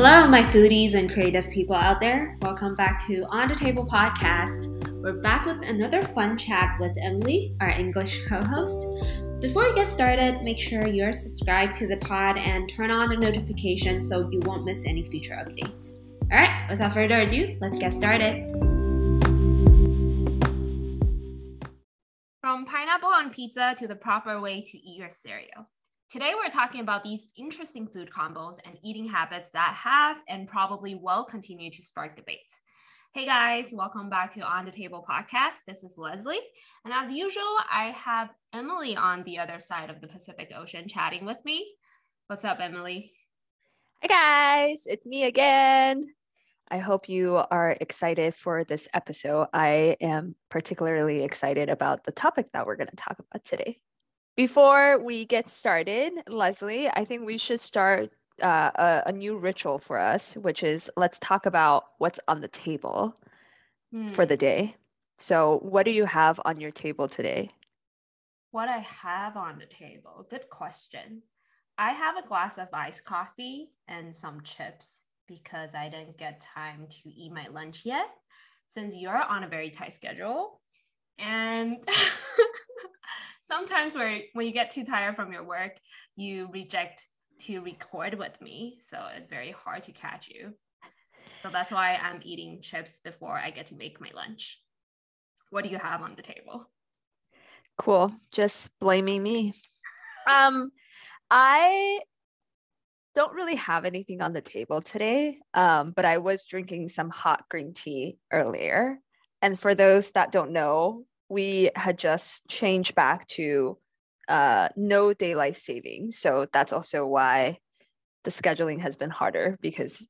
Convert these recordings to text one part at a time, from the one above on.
Hello, my foodies and creative people out there. Welcome back to On the Table podcast. We're back with another fun chat with Emily, our English co host. Before we get started, make sure you're subscribed to the pod and turn on the notifications so you won't miss any future updates. All right, without further ado, let's get started. From pineapple on pizza to the proper way to eat your cereal. Today, we're talking about these interesting food combos and eating habits that have and probably will continue to spark debate. Hey guys, welcome back to On the Table podcast. This is Leslie. And as usual, I have Emily on the other side of the Pacific Ocean chatting with me. What's up, Emily? Hi guys, it's me again. I hope you are excited for this episode. I am particularly excited about the topic that we're going to talk about today. Before we get started, Leslie, I think we should start uh, a, a, new ritual for us, which is let's talk about what's on the table hmm. for the day. So, what do you have on your table today? What I have on the table? Good question. I have a glass of iced coffee and some chips because I didn't get time to eat my lunch yet since you're on a very tight schedule. And sometimes where when you get too tired from your work, you reject to record with me. So it's very hard to catch you. So that's why I'm eating chips before I get to make my lunch. What do you have on the table? Cool. Just blaming me. um, I don't really have anything on the table today, um, but I was drinking some hot green tea earlier. And for those that don't know, we had just changed back to uh, no daylight saving. So that's also why the scheduling has been harder because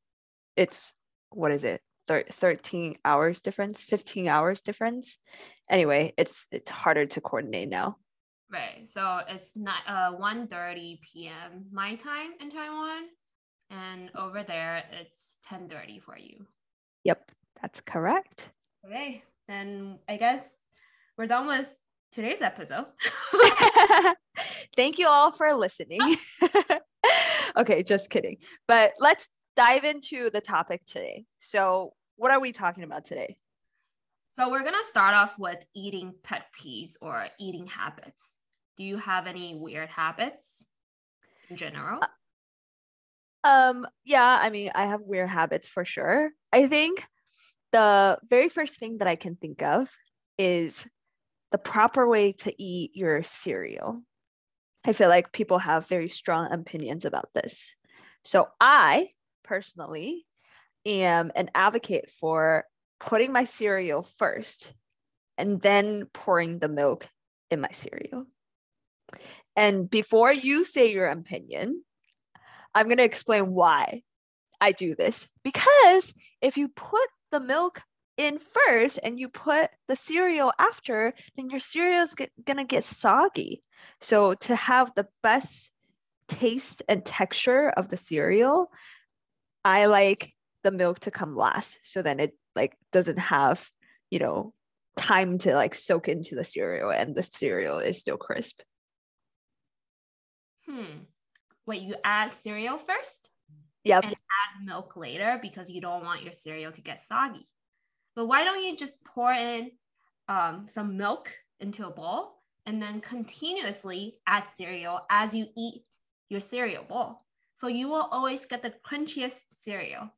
it's what is it? Thir- 13 hours difference, 15 hours difference. Anyway, it's it's harder to coordinate now. Right. So it's not uh 1 30 p.m. my time in Taiwan. And over there it's 10 30 for you. Yep, that's correct. Okay. Then I guess we're done with today's episode. Thank you all for listening. okay, just kidding. But let's dive into the topic today. So, what are we talking about today? So, we're going to start off with eating pet peeves or eating habits. Do you have any weird habits in general? Uh, um, yeah, I mean, I have weird habits for sure. I think the very first thing that I can think of is the proper way to eat your cereal. I feel like people have very strong opinions about this. So I personally am an advocate for putting my cereal first and then pouring the milk in my cereal. And before you say your opinion, I'm going to explain why I do this. Because if you put the milk in first and you put the cereal after, then your cereal is gonna get soggy. So to have the best taste and texture of the cereal, I like the milk to come last. So then it like doesn't have, you know, time to like soak into the cereal and the cereal is still crisp. Hmm. Wait, you add cereal first? Yep. And add milk later because you don't want your cereal to get soggy. But why don't you just pour in um, some milk into a bowl and then continuously add cereal as you eat your cereal bowl? So you will always get the crunchiest cereal.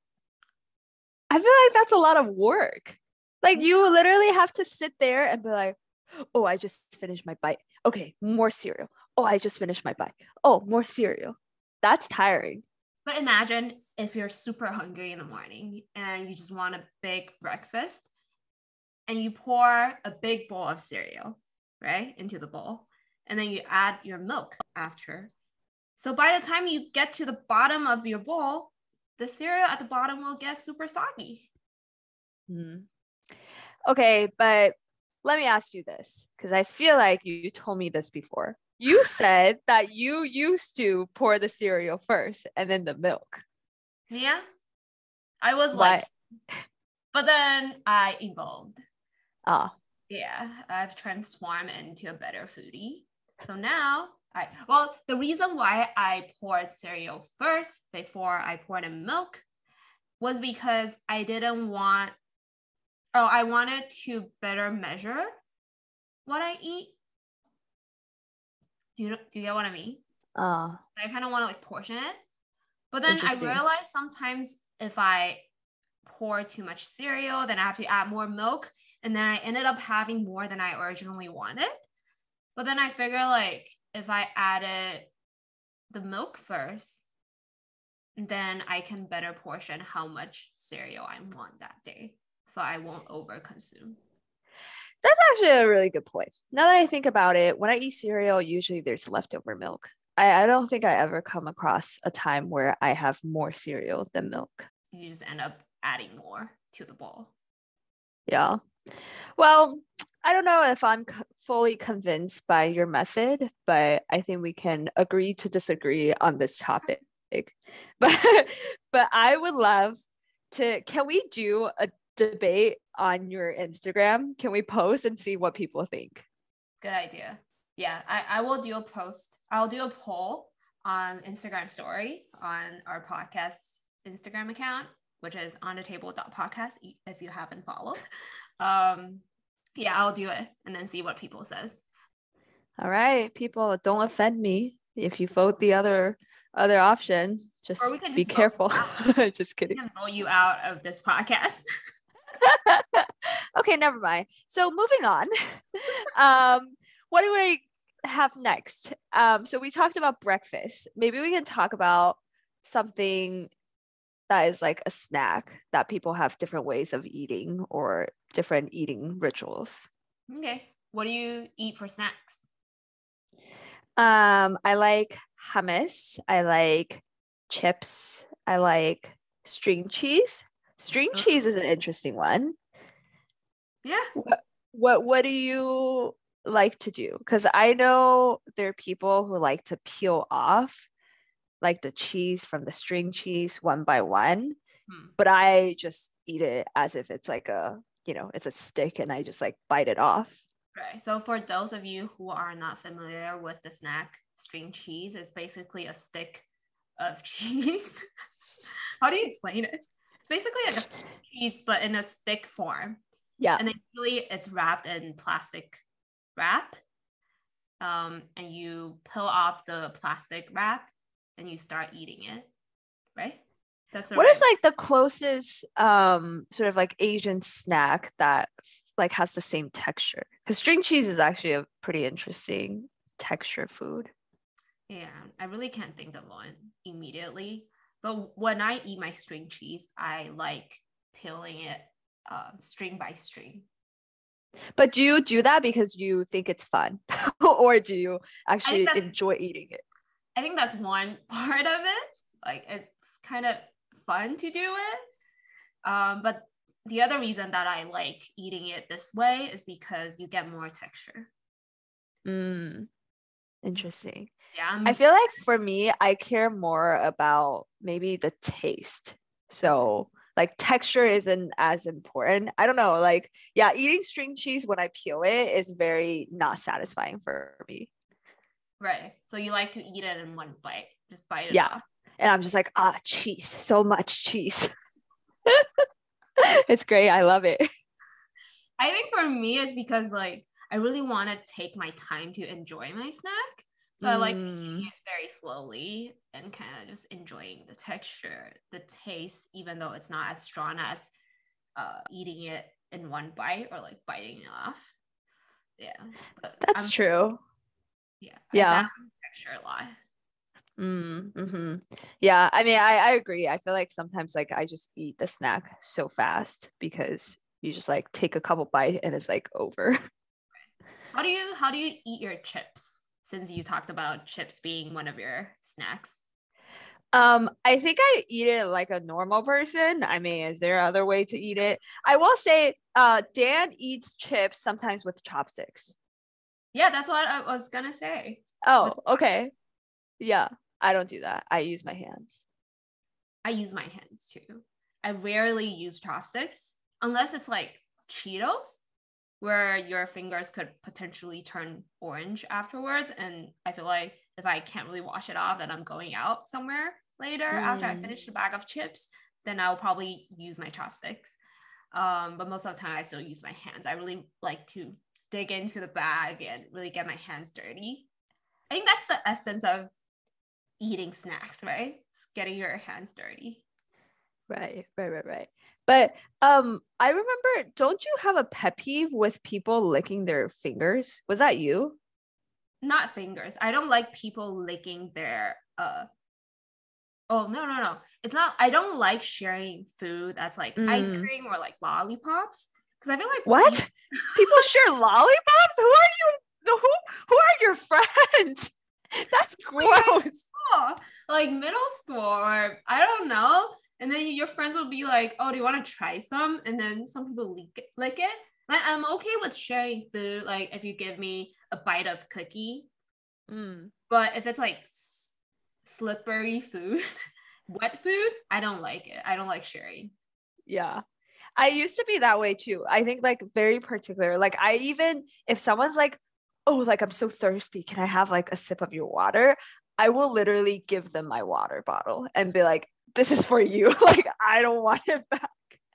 I feel like that's a lot of work. Like you literally have to sit there and be like, oh, I just finished my bite. Okay, more cereal. Oh, I just finished my bite. Oh, more cereal. That's tiring. But imagine if you're super hungry in the morning and you just want a big breakfast and you pour a big bowl of cereal, right, into the bowl, and then you add your milk after. So by the time you get to the bottom of your bowl, the cereal at the bottom will get super soggy. Mm. Okay, but let me ask you this because I feel like you told me this before. You said that you used to pour the cereal first and then the milk. Yeah. I was like, but then I evolved. Ah. Yeah, I've transformed into a better foodie. So now I well, the reason why I poured cereal first before I poured in milk was because I didn't want, oh, I wanted to better measure what I eat. Do you, do you get what I mean? Uh, I kind of want to like portion it. But then I realized sometimes if I pour too much cereal, then I have to add more milk. And then I ended up having more than I originally wanted. But then I figure like if I added the milk first, then I can better portion how much cereal I want that day. So I won't over consume. that's actually a really good point. Now that I think about it, when I eat cereal, usually there's leftover milk. I, I don't think I ever come across a time where I have more cereal than milk. You just end up adding more to the bowl. Yeah. Well, I don't know if I'm fully convinced by your method, but I think we can agree to disagree on this topic. But but I would love to can we do a debate on your Instagram? Can we post and see what people think? Good idea. Yeah, I, I will do a post. I'll do a poll on Instagram story on our podcast Instagram account, which is on the table.podcast if you haven't followed. Um, yeah, I'll do it and then see what people says. All right, people, don't offend me if you vote the other other option. Just Or we can be just careful. just kidding. can vote you out of this podcast. okay, never mind. So moving on. um, what do we have next? Um, so we talked about breakfast. Maybe we can talk about something that is like a snack that people have different ways of eating or different eating rituals. okay. What do you eat for snacks? Um, I like hummus. I like chips. I like string cheese. String Oh. cheese is an interesting one. Yeah. what what do you like to do because i know there are people who like to peel off like the cheese from the string cheese one by one Hmm. but i just eat it as if it's like a you know it's a stick and i just like bite it off Right. So for those of you who are not familiar with the snack string cheese, it's basically a stick of cheese. How do you explain it? It's basically like a cheese, but in a stick form. yeah And then usually it's wrapped in plastic wrap. Um, and you peel off the plastic wrap and you start eating it. Right? That's what right- is like the closest um sort of like asian snack that like has the same texture because string cheese is actually a pretty interesting texture food Yeah, I really can't think of one immediately. But when I eat my string cheese, I like peeling it um, string by string. But do you do that because you think it's fun, or do you actually enjoy eating it? I think that's one part of it. Like it's kind of fun to do it. Um, but the other reason that I like eating it this way is because you get more texture. Mm, interesting. Yeah, I'm, I feel like for me, I care more about maybe the taste. So like texture isn't as important. I don't know. Like yeah, eating string cheese when I peel it is very not satisfying for me. right. So you like to eat it in one bite, just bite it Yeah. off. And I'm just like ah cheese, so much cheese. it's great. I love it. I think for me, it's because like I really want to take my time to enjoy my snack. So I like Mm. eating it very slowly and kind of just enjoying the texture, the taste, even though it's not as strong as uh, eating it in one bite or like biting it off. Yeah, but That's I'm- true. Yeah, Yeah. Texture a lot. Mm, hmm Yeah, I mean, I, I agree. I feel like sometimes like I just eat the snack so fast because you just like take a couple bites and it's like over. How do you how do you eat your chips? Since you talked about chips being one of your snacks. Um, I think I eat it like a normal person. I mean, is there other way to eat it? I will say, uh, Dan eats chips sometimes with chopsticks. Yeah, that's what I was gonna say. Oh, okay. Yeah, I don't do that. I use my hands. I use my hands too. I rarely use chopsticks unless it's like Cheetos, where your fingers could potentially turn orange afterwards. And I feel like if I can't really wash it off and I'm going out somewhere later after I Mm. finish the bag of chips, then I'll probably use my chopsticks. Um, but most of the time, I still use my hands. I really like to dig into the bag and really get my hands dirty. I think that's the essence of eating snacks, right? It's getting your hands dirty. Right, right, right, right. But um, I remember, don't you have a pet peeve with people licking their fingers? Was that you? Not fingers. I don't like people licking their uh oh no no no. It's not I don't like sharing food that's like mm. ice cream or like lollipops. Because I feel like what? People, people share lollipops? Who are you? Who who are your friends? That's gross. Like middle school or I don't know and then your friends will be like, "Oh, do you want to try some?" And then some people lick it, lick it. Like I'm okay with sharing food. Like if you give me a bite of cookie, mm. but if it's like s- slippery food, wet food, I don't like it. I don't like sharing. Yeah. I used to be that way too. I think like very particular. Like I even if someone's like, "Oh, like I'm so thirsty, can I have like a sip of your water?" I will literally give them my water bottle and be like, this is for you. like, I don't want it back.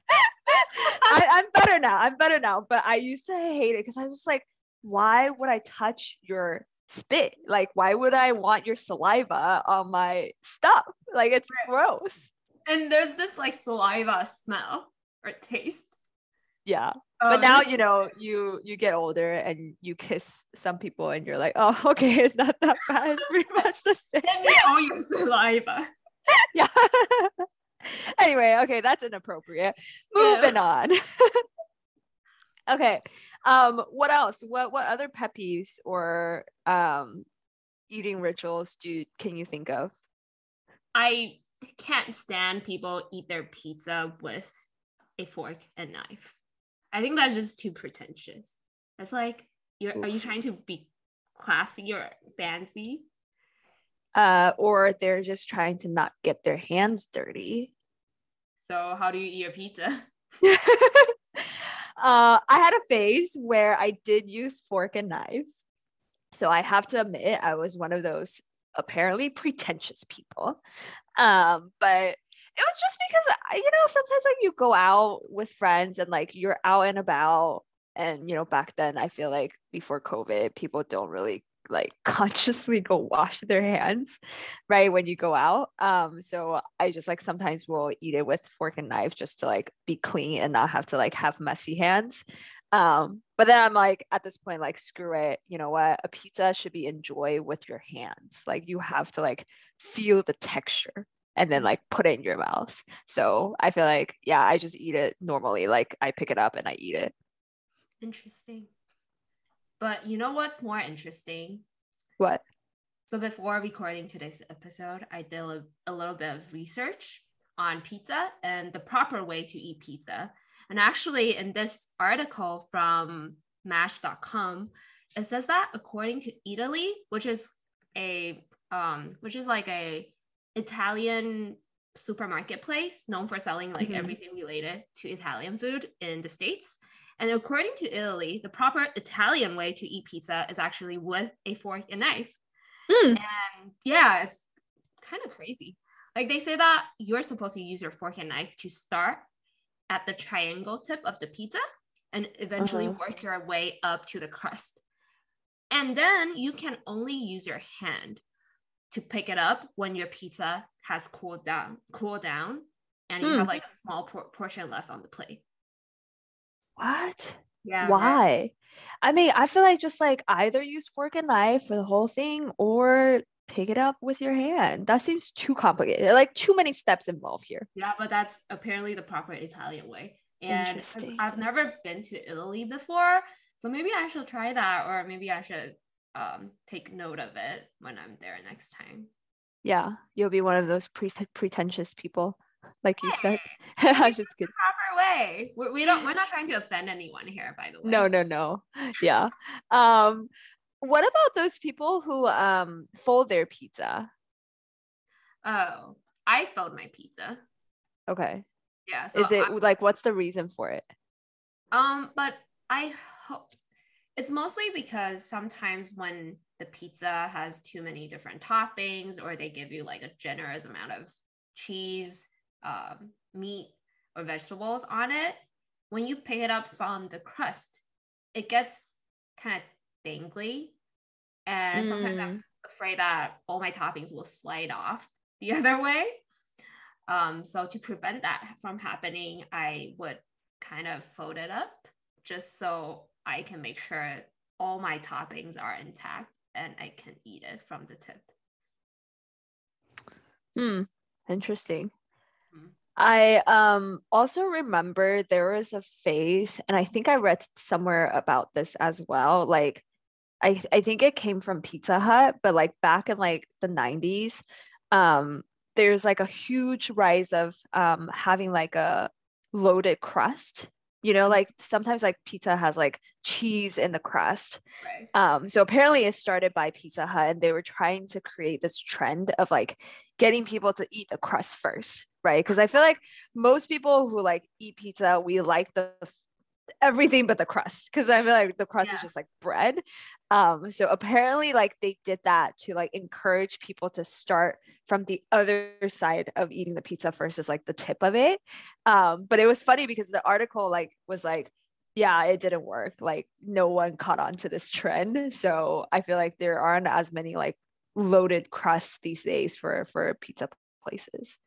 I, I'm better now. I'm better now. But I used to hate it because I was like, why would I touch your spit? Like, why would I want your saliva on my stuff? Like, it's gross. And there's this like saliva smell or taste. Yeah. Um, but now you know you you get older and you kiss some people and you're like, oh, okay, it's not that bad. It's pretty much the same. Send me all your saliva. yeah. anyway, okay, that's inappropriate. Moving yeah. on. okay. Um, what else? What what other pet peeves or um eating rituals do can you think of? I can't stand people eat their pizza with a fork and knife. I think that's just too pretentious. It's like you're Oof. are you trying to be classy or fancy? Uh, or they're just trying to not get their hands dirty. So, how do you eat a pizza? uh, I had a phase where I did use fork and knife. So, I have to admit, I was one of those apparently pretentious people. Um, but it was just because, you know, sometimes like you go out with friends and like you're out and about. And, you know, back then, I feel like before COVID, people don't really like consciously go wash their hands right when you go out. Um so i just like sometimes will eat it with fork and knife just to like be clean and not have to like have messy hands. Um but then i'm like at this point like screw it you know what? A pizza should be enjoyed with your hands. Like you have to like feel the texture and then like put it in your mouth. So i feel like yeah i just eat it normally. Like i pick it up and i eat it. Interesting but you know what's more interesting? What? So before recording today's episode, I did a, a little bit of research on pizza and the proper way to eat pizza. And actually, in this article from Mashed.com, it says that according to Eataly, which is a um, which is like a Italian supermarket place known for selling like mm-hmm. everything related to Italian food in the states. And according to Eataly, the proper Italian way to eat pizza is actually with a fork and knife. Mm. And yeah, it's kind of crazy. Like they say that you're supposed to use your fork and knife to start at the triangle tip of the pizza and eventually uh-huh. work your way up to the crust. And then you can only use your hand to pick it up when your pizza has cooled down, cooled down, and you have hmm. like a small por- portion left on the plate. What? Yeah. Why? Right. I mean, I feel like just like either use fork and knife for the whole thing or pick it up with your hand. That seems too complicated. Like too many steps involved here. Yeah, but that's apparently the proper Italian way. And I've never been to Italy before, so maybe I should try that, or maybe I should um, take note of it when I'm there next time. Yeah, you'll be one of those pre- pretentious people, like you said. I'm just kidding way. We, we don't. We're not trying to offend anyone here, by the way. No, no, no. Yeah. um, what about those people who um fold their pizza? Oh, I fold my pizza. Okay. Yeah. So Is it I, like what's the reason for it? Um, but I hope it's mostly because sometimes when the pizza has too many different toppings or they give you like a generous amount of cheese um, meat or vegetables on it, when you pick it up from the crust, it gets kind of dangly. And sometimes I'm afraid that all my toppings will slide off the other way. Um, so to prevent that from happening, I would kind of fold it up just so I can make sure all my toppings are intact and I can eat it from the tip. Hmm. Interesting. I um also remember there was a phase, and I think I read somewhere about this as well. Like, I I think it came from Pizza Hut, but like back in like the '90s, um, there's like a huge rise of um having like a loaded crust you know like sometimes like pizza has like cheese in the crust right. um so apparently it started by pizza hut and they were trying to create this trend of like getting people to eat the crust first right because i feel like most people who like eat pizza we like the everything but the crust because I feel like the crust yeah. is just like bread. Um, so apparently, like they did that to like encourage people to start from the other side of eating the pizza versus like the tip of it. Um, but it was funny because the article like was like, yeah, it didn't work. Like no one caught on to this trend. So I feel like there aren't as many like loaded crusts these days for for pizza places.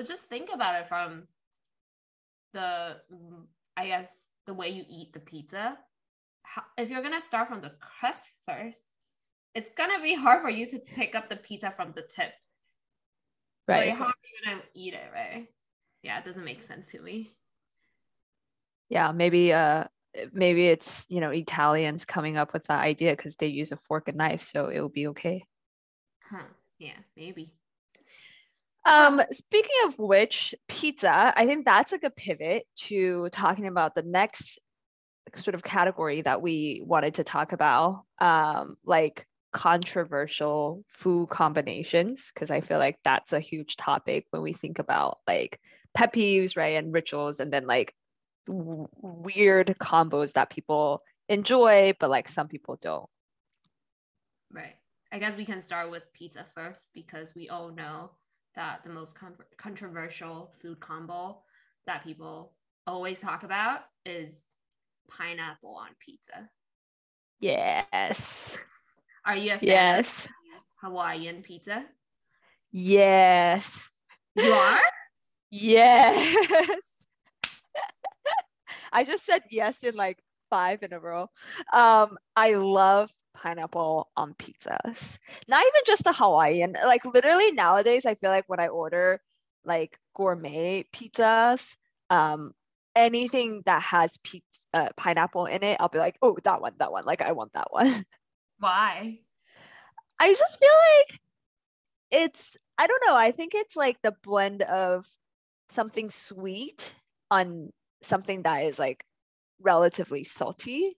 But just think about it from the I guess the way you eat the pizza, how, if you're gonna start from the crust first, it's gonna be hard for you to pick up the pizza from the tip. Right. Like, how are you gonna eat it, right? Yeah, it doesn't make sense to me. Yeah, maybe uh maybe it's you know Italians coming up with that idea because they use a fork and knife, so it will be okay. Huh. Yeah, maybe. Um, speaking of which, pizza, I think that's like a pivot to talking about the next sort of category that we wanted to talk about, um, like controversial food combinations, because I feel like that's a huge topic when we think about like pet peeves, right, and rituals, and then like w- weird combos that people enjoy, but like some people don't. Right. I guess we can start with pizza first because we all know that the most con- controversial food combo that people always talk about is pineapple on pizza. Yes. Are you a fan yes. Hawaiian pizza? Yes. You are? yes. I just said yes in like five in a row. Um, I love pineapple on pizzas. Not even just the Hawaiian. Like literally nowadays, I feel like when I order like gourmet pizzas, um, anything that has pizza uh, pineapple in it, I'll be like, oh, that one, that one. Like I want that one. Why? I just feel like it's I don't know. I think it's like the blend of something sweet on something that is like relatively salty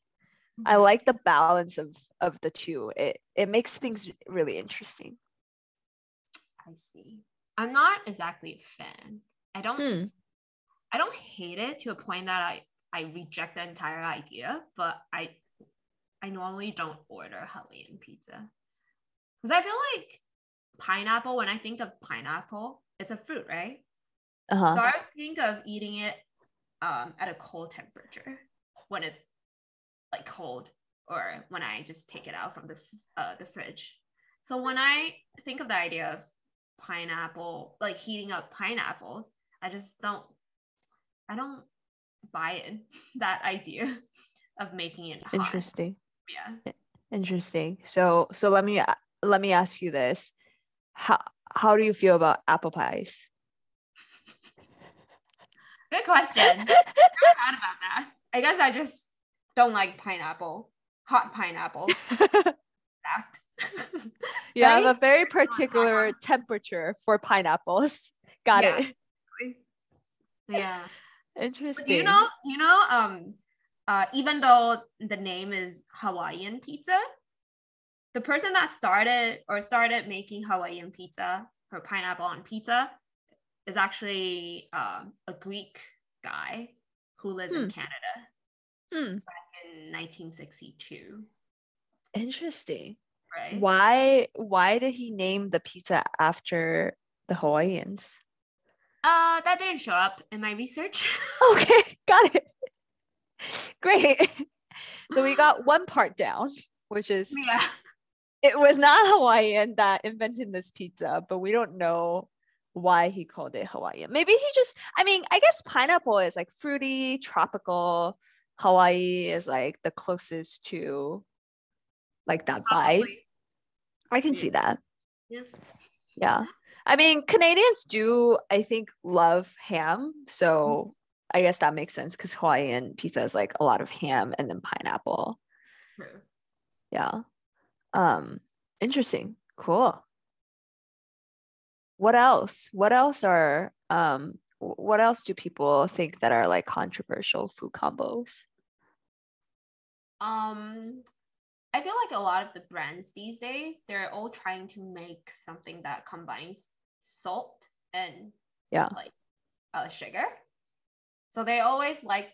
I mm-hmm. like the balance of of the two. It it makes things really interesting. I see. I'm not exactly a fan. I don't hmm. I don't hate it to a point that I I reject the entire idea, but I I normally don't order Hawaiian pizza. Cuz I feel like pineapple when I think of pineapple, it's a fruit, right? Uh-huh. So I always think of eating it um, at a cold temperature when it's like cold or when I just take it out from the uh, the fridge. So when I think of the idea of pineapple, like heating up pineapples, I just don't I don't buy it that idea of making it hot. Interesting. Yeah. Interesting. So so let me let me ask you this. How how do you feel about apple pies? Good question. I thought about that. I guess I just don't like pineapple, hot pineapple. You right? have a very particular temperature for pineapples. Got yeah. it. Yeah. Interesting. do you know? You know? Um, uh, even though the name is Hawaiian pizza, the person that started or started making Hawaiian pizza or pineapple on pizza is actually um, a Greek guy who lives hmm. in Canada. Hmm. 1962. Interesting. Right. Why why did he name the pizza after the Hawaiians? Uh, that didn't show up in my research. okay, got it. Great. So we got one part down, which is yeah. it was not Hawaiian that invented this pizza, but we don't know why he called it Hawaiian. Maybe he just, I mean, I guess pineapple is like fruity, tropical. Hawaii is like the closest to like that vibe. I can Yeah. see that. Yeah. Yeah. I mean, Canadians do, I think, love ham. So I guess that makes sense because Hawaiian pizza is like a lot of ham and then pineapple. True. Yeah. Um, interesting. Cool. What else? What else are um what else do people think that are like controversial food combos? Um, I feel like a lot of the brands these days, they're all trying to make something that combines salt and Yeah. like uh, sugar. So they always like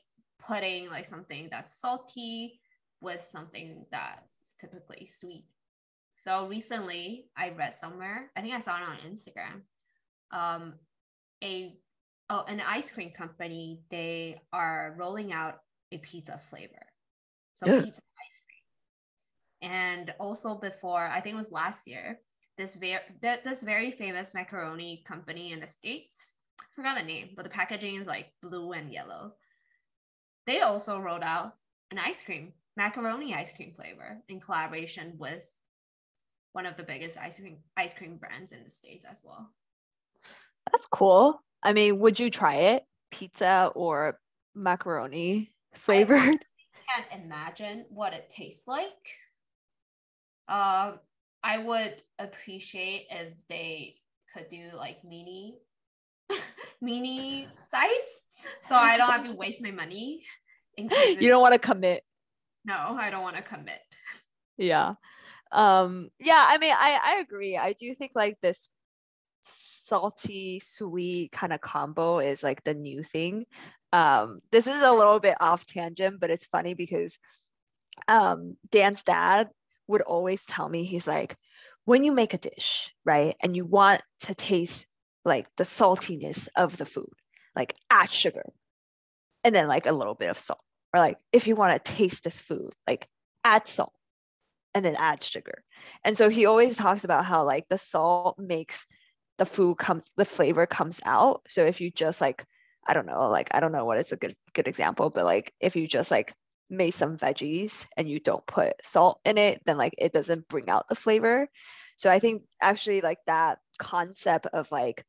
putting like something that's salty with something that's typically sweet. So recently I read somewhere, I think I saw it on Instagram, um, a oh an ice cream company, they are rolling out a pizza flavor. So Yeah. pizza ice cream. And also before, I think it was last year, this very this very famous macaroni company in the States, I forgot the name, but the packaging is like blue and yellow. They also rolled out an ice cream, macaroni ice cream flavor in collaboration with one of the biggest ice cream ice cream brands in the States as well. That's cool. I mean, would you try it? Pizza or macaroni flavored? Can't imagine what it tastes like. Um, I would appreciate if they could do like mini, mini size, so I don't have to waste my money. In You don't want to commit. no, I don't want to commit. Yeah. Um, yeah, I mean, I, I agree. I do think like this salty, sweet kind of combo is like the new thing. Um, this is a little bit off tangent, but it's funny because um Dan's dad would always tell me, he's like, when you make a dish, right, and you want to taste like the saltiness of the food, like add sugar and then like a little bit of salt. Or like if you want to taste this food, like add salt and then add sugar. And so he always talks about how like the salt makes the food comes the flavor comes out. So if you just like I don't know, like I don't know what is a good good example, but like if you just like made some veggies and you don't put salt in it, then like it doesn't bring out the flavor. So I think actually like that concept of like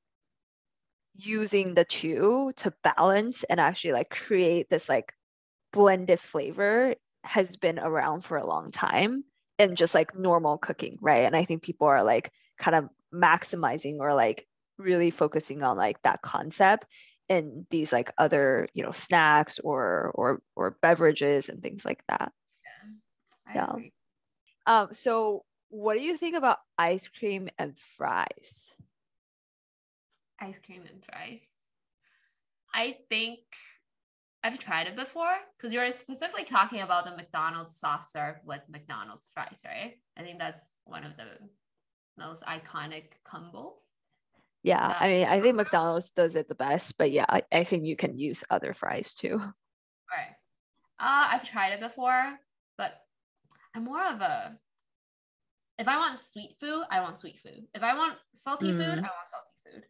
using the two to balance and actually like create this like blended flavor has been around for a long time in just like normal cooking, right? And I think people are like kind of maximizing or like really focusing on like that concept in these like other, you know, snacks or or or beverages and things like that. I Yeah. Um so what do you think about ice cream and fries? Ice cream and fries. I think I've tried it before because you're specifically talking about the McDonald's soft serve with McDonald's fries, right? I think that's one of the most iconic combos. Yeah. I mean, I think McDonald's does it the best, but yeah, I, I think you can use other fries too. Right. Uh, I've tried it before, but I'm more of a. If I want sweet food, I want sweet food. If I want salty food, I Mm. want salty food.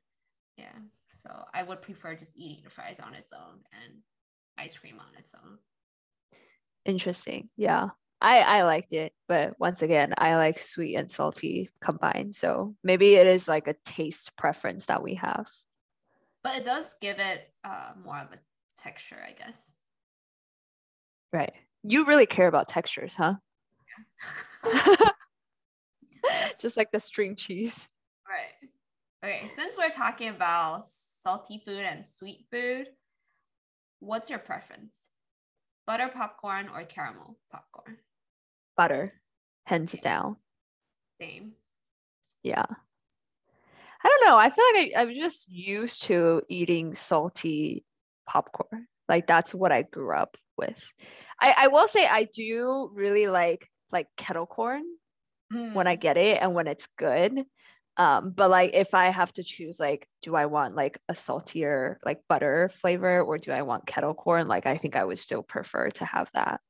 Yeah. So I would prefer just eating the fries on its own and ice cream on its own. Interesting. Yeah. I I liked it, but once again, I like sweet and salty combined. So maybe it is like a taste preference that we have. But it does give it uh, more of a texture, I guess. Right. You really care about textures, huh? Yeah. Just like the string cheese. Right. Okay, since we're talking about salty food and sweet food, what's your preference? Butter popcorn or caramel popcorn? Butter. Hands down. Same. Yeah. I don't know. I feel like I, I'm just used to eating salty popcorn. Like that's what I grew up with. I, I will say I do really like like kettle corn when I Mm, get it and when it's good. Um, but like if I have to choose, like, do I want like a saltier like butter flavor or do I want kettle corn? Like I think I would still prefer to have that.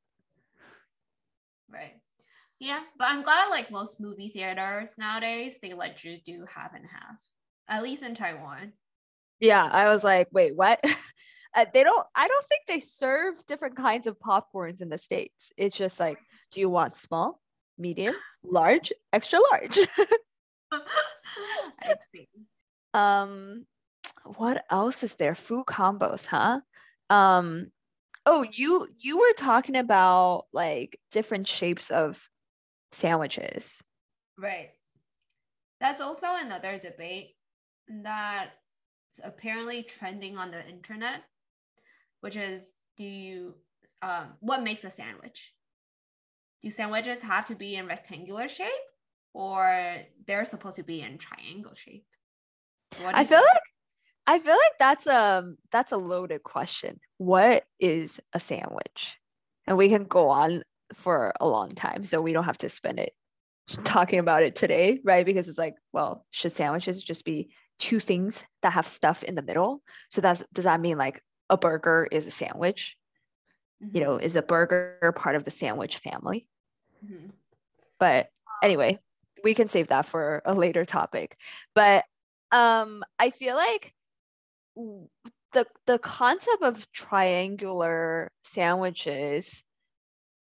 Right. Yeah, but I'm glad like most movie theaters nowadays they let you do half and half, at least in Taiwan. Yeah, I was like, wait, what? uh, they don't. I don't think they serve different kinds of popcorns in the states. It's just like, do you want small, medium, large, extra large? I see. um, what else is there? Food combos, huh? Um, oh, you you were talking about like different shapes of sandwiches. Right. That's also another debate that's apparently trending on the internet, which is do you um, what makes a sandwich? Do sandwiches have to be in rectangular shape or they're supposed to be in triangle shape? What I feel think? like I feel like that's a that's a loaded question. What is a sandwich? And we can go on for a long time, so we don't have to spend it talking about it today, right? Because it's like, well, should sandwiches just be two things that have stuff in the middle? So that's does that mean like a burger is a sandwich? You know, is a burger part of the sandwich family? Mhm. but anyway we can save that for a later topic but um i feel like the the concept of triangular sandwiches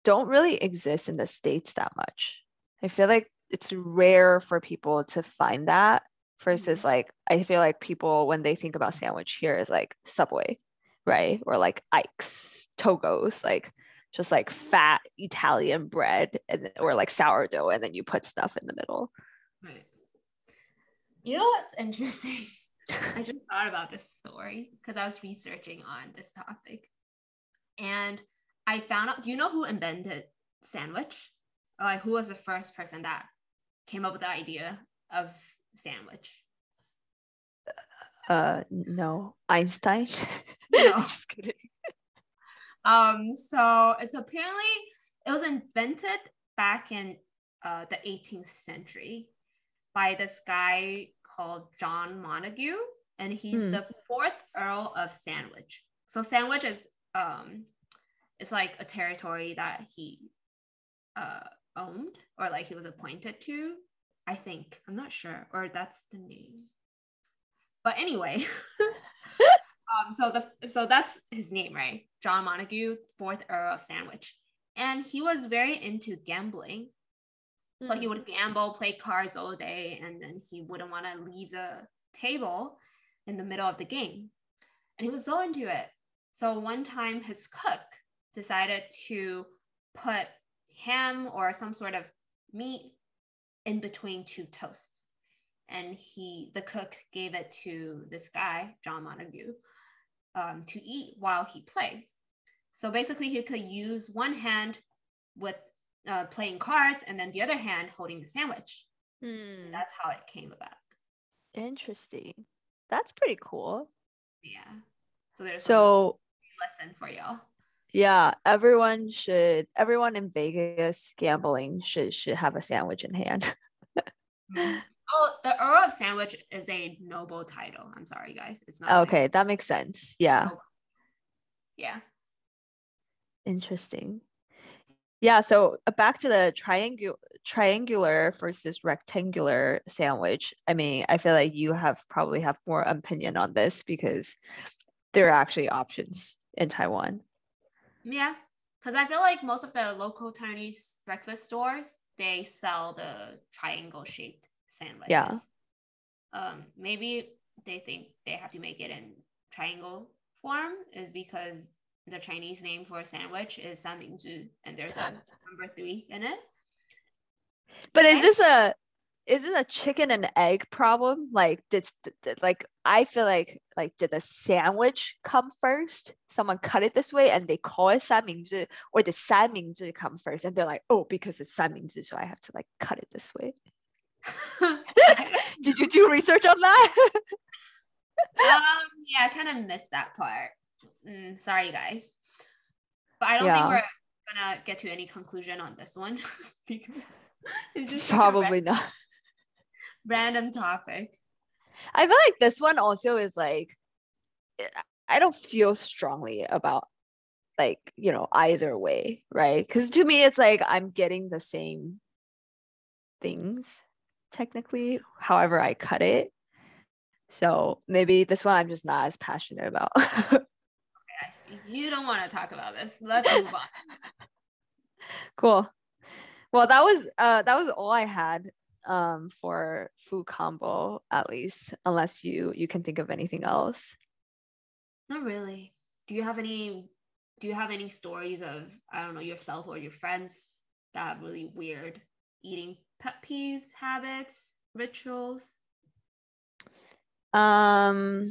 don't really exist in the states that much i feel like it's rare for people to find that versus mm-hmm. like i feel like people when they think about sandwich here is like subway right or like Ike's Togo's like just like fat Italian bread and or like sourdough, and then you put stuff in the middle. Right. You know what's interesting? I just thought about this story because I was researching on this topic. And I found out, do you know who invented sandwich? Like who was the first person that came up with the idea of sandwich? Uh, no, Einstein. No. just kidding. Um, so it's apparently it was invented back in uh, the 18th century by this guy called John Montagu, and he's Hmm. the fourth Earl of Sandwich. So Sandwich is um, it's like a territory that he uh owned or like he was appointed to. I think I'm not sure, or that's the name. But anyway, um, so the so that's his name, right? John Montagu, fourth Earl of Sandwich, and he was very into gambling. So he would gamble, play cards all day, and then he wouldn't want to leave the table in the middle of the game. And he was so into it. So one time his cook decided to put ham or some sort of meat in between two toasts. And he, the cook, gave it to this guy, John Montagu, um, to eat while he plays. So basically, he could use one hand with uh, playing cards and then the other hand holding the sandwich. Hmm, That's how it came about. interesting. That's pretty cool. Yeah. So there's a So lesson for y'all. Yeah, everyone should everyone in Vegas gambling should should have a sandwich in hand. Oh, the Earl of Sandwich is a noble title. I'm sorry, guys. It's not. okay, that makes sense. Yeah. Yeah. Interesting. Yeah, so uh, back to the triangular triangular versus rectangular sandwich. I mean, I feel like you have probably have more opinion on this because there are actually options in Taiwan. Yeah. Because I feel like most of the local Chinese breakfast stores, they sell the triangle shaped sandwiches. Um, maybe they think they have to make it in triangle form is because the Chinese name for a sandwich is Sanmingzhi and there's a number three in it. But is this a is it a chicken and egg problem? Like did, did, like I feel like like did the sandwich come first? Someone cut it this way and they call it san or did san mingzi come first? And they're like, oh, because it's san so I have to like cut it this way. did you do research on that? um, yeah, I kind of missed that part. Mm, sorry, guys, but I don't yeah. think we're gonna get to any conclusion on this one because it's just probably not random topic. I feel like this one also is like I don't feel strongly about like, you know, either way, right? Cuz to me it's like I'm getting the same things technically, however I cut it. So maybe this one I'm just not as passionate about. okay, I see. You don't want to talk about this. Let's move on. cool. Well, that was uh that was all I had um for food combo at least, unless you you can think of anything else. Not really. Do you have any do you have any stories of I don't know yourself or your friends that have really weird eating pet peeves, habits, rituals? Um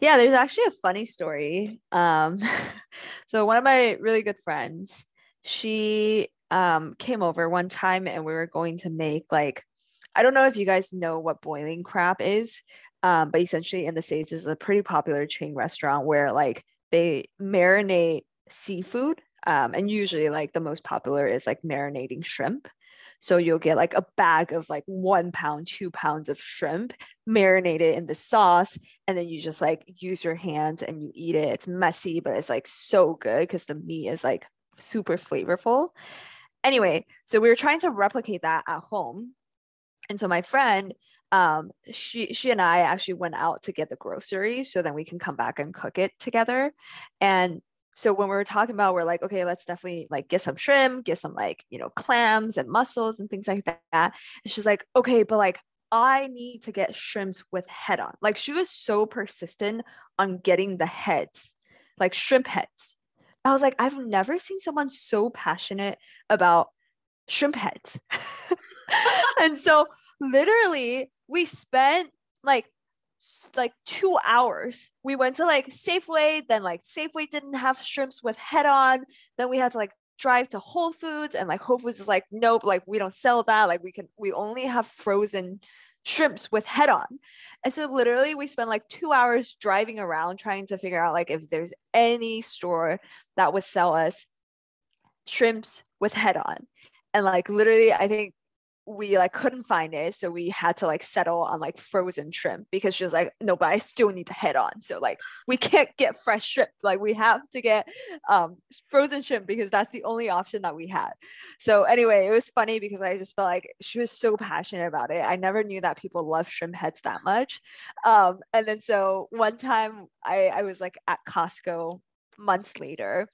yeah, there's actually a funny story. Um so one of my really good friends, she um came over one time and we were going to make like I don't know if you guys know what boiling crab is, um, but essentially in the States is a pretty popular chain restaurant where like they marinate seafood. Um, and usually like the most popular is like marinating shrimp. So you'll get like a bag of like one pound, two pounds of shrimp marinated in the sauce. And then you just like use your hands and you eat it. It's messy, but it's like so good because the meat is like super flavorful. Anyway, so we were trying to replicate that at home. And so my friend, um, she she and I actually went out to get the groceries so then we can come back and cook it together. And so when we were talking about, we're like, okay, let's definitely like get some shrimp, get some like, you know, clams and mussels and things like that. And she's like, okay, but like I need to get shrimps with head on. Like she was so persistent on getting the heads, like shrimp heads. I was like, I've never seen someone so passionate about shrimp heads. and so literally we spent like like two hours. We went to like Safeway, then like Safeway didn't have shrimps with head on. Then we had to like drive to Whole Foods, and like Whole Foods is like, nope, like we don't sell that. Like we can, we only have frozen shrimps with head on. And so literally we spent like two hours driving around trying to figure out like if there's any store that would sell us shrimps with head on. And like literally, I think we like couldn't find it so we had to like settle on like frozen shrimp because she was like no but i still need to head on. So like we can't get fresh shrimp like we have to get um frozen shrimp because that's the only option that we had. So anyway it was funny because i just felt like she was so passionate about it. I never knew that people love shrimp heads that much. Um and then so one time i i was like at costco months later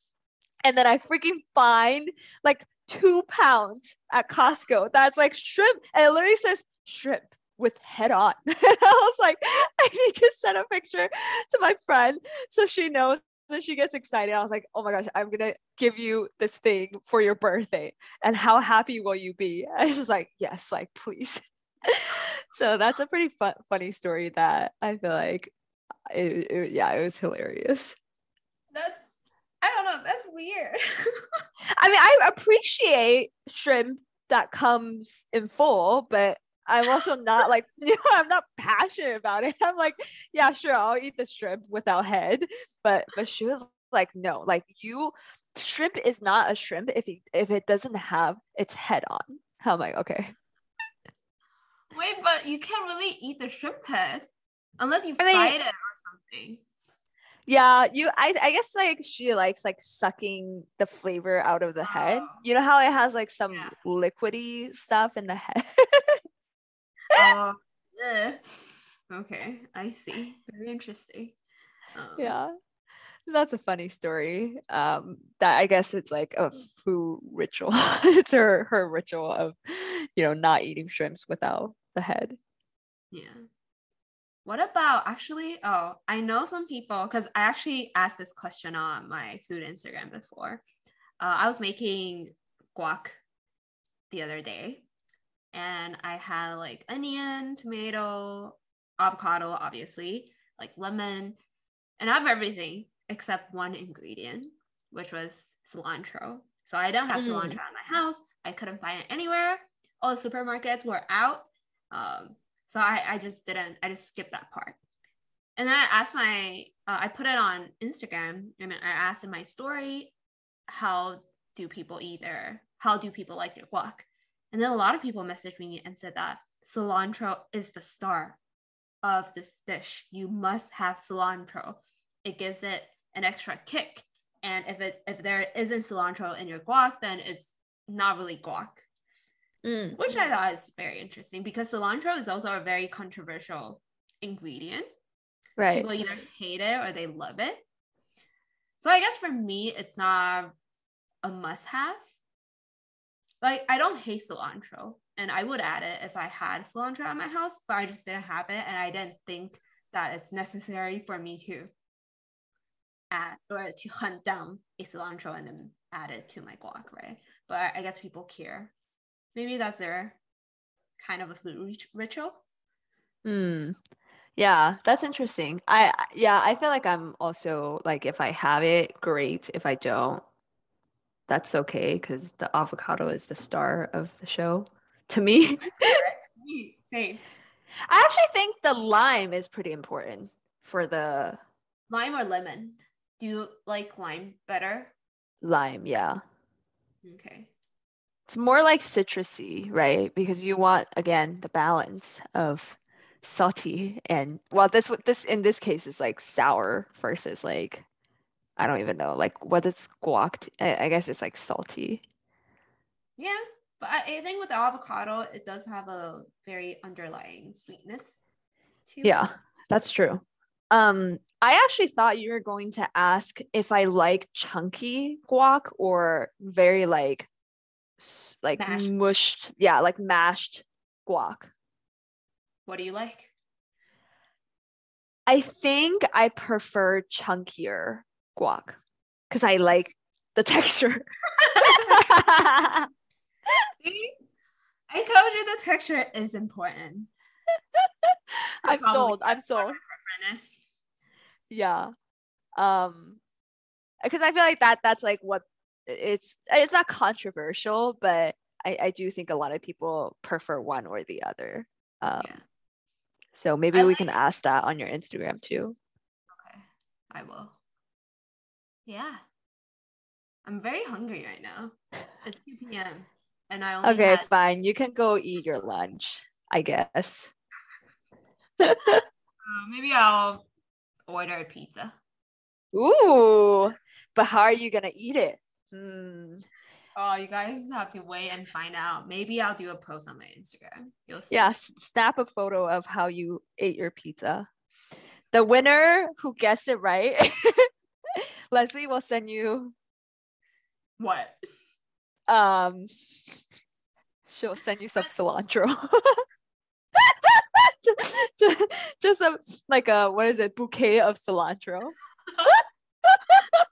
and then I freaking find like two pounds at Costco. That's like shrimp. And it literally says shrimp with head on. I was like, I need to send a picture to my friend so she knows and she gets excited. I was like, oh my gosh, I'm gonna give you this thing for your birthday. And how happy will you be? She was like, yes, like please. so that's a pretty fun, funny story that I feel like it, it, yeah, it was hilarious. That's I don't know. That's weird. I mean, I appreciate shrimp that comes in full, but I'm also not like, you know, I'm not passionate about it. I'm like, yeah, sure, I'll eat the shrimp without head. But but she was like, no, like you shrimp is not a shrimp if it if it doesn't have its head on. I'm like, okay. Wait, but you can't really eat the shrimp head unless you I mean, fry it or something yeah you I, I guess like she likes like sucking the flavor out of the head. Oh. you know how it has like some yeah. liquidy stuff in the head? Uh, okay i see. Very interesting. Um, yeah. That's a funny story um that i guess it's like a food ritual it's her her ritual of you know not eating shrimps without the head. Yeah what about actually? Oh, I know some people because I actually asked this question on my food Instagram before. Uh, I was making guac the other day and I had like onion, tomato, avocado, obviously, like lemon, and I have everything except one ingredient, which was cilantro. So I don't have mm. cilantro in my house. I couldn't find it anywhere. All the supermarkets were out. Um, so I, I just didn't, I just skipped that part. And then I asked my, uh, I put it on Instagram and I asked in my story, how do people eat their, how do people like their guac? And then a lot of people messaged me and said that cilantro is the star of this dish. You must have cilantro. It gives it an extra kick. And if it if there isn't cilantro in your guac, then it's not really guac. Mm. Which I thought is very interesting because cilantro is also a very controversial ingredient. Right. People either hate it or they love it. So I guess for me, it's not a must have. Like, I don't hate cilantro and I would add it if I had cilantro at my house, but I just didn't have it. And I didn't think that it's necessary for me to add or to hunt down a cilantro and then add it to my guac, right? But I guess people care. Maybe that's their kind of a food ritual. Hmm. Yeah, that's interesting. I yeah, I feel like I'm also like if I have it, great. If I don't, that's okay because the avocado is the star of the show to me. Same. I actually think the lime is pretty important for the Lime or lemon? Do you like lime better? lime, yeah. Okay. It's more like citrusy, right? Because you want again the balance of salty and well this this in this case is like sour versus like I don't even know like what it's guac. I guess it's like salty. Yeah, but I, I think with avocado, it does have a very underlying sweetness. To it. Yeah, that's true. Um, I actually thought you were going to ask if I like chunky guac or very like like Mashed. mushed, yeah, like mashed guac. What do you like? I think I prefer chunkier guac because I like the texture. See, I told you the texture is important. I'm sold. I'm sold. Yeah. Um because I feel like that that's like what it's it's not controversial, but I, I do think a lot of people prefer one or the other. Um Yeah. so maybe I we can ask that on your Instagram too. Okay, I will. Yeah, I'm very hungry right now. It's 2 p.m. and I only Okay, had fine. You can go eat your lunch, I guess. Uh, maybe I'll order a pizza. Ooh, but how are you gonna eat it? Hmm. Oh, you guys have to wait and find out. Maybe I'll do a post on my Instagram. You'll see. Yeah, snap a photo of how you ate your pizza. The winner who gets it right, Leslie will send you What? um she'll send you some cilantro. just, just, just a like a what is it, bouquet of cilantro.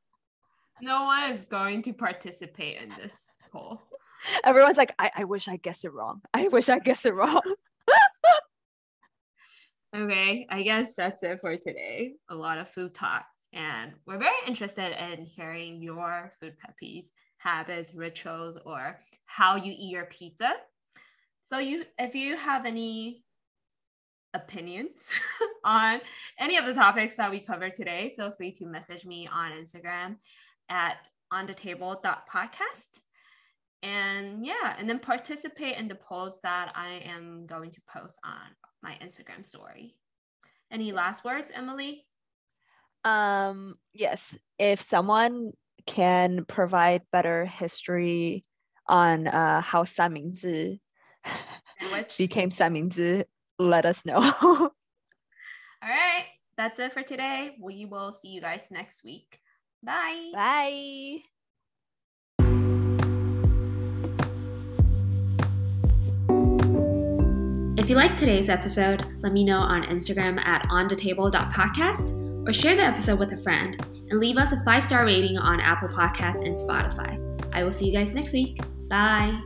No one is going to participate in this poll. Everyone's like, I, I wish I guessed it wrong. I wish I guessed it wrong. Okay, I guess that's it for today. A lot of food talks, and we're very interested in hearing your food pet habits, rituals, or how you eat your pizza. So, you, if you have any opinions on any of the topics that we covered today, feel free to message me on Instagram at onTheTable.podcast. And yeah, and then participate in the polls that I am going to post on my Instagram story. Any last words, Emily? Um, yes, if someone can provide better history on uh, how San became San let us know. All right, that's it for today. We will see you guys next week. Bye. Bye. If you liked today's episode, let me know on Instagram at onthetable.podcast or share the episode with a friend and leave us a five star rating on Apple Podcasts and Spotify. I will see you guys next week. Bye.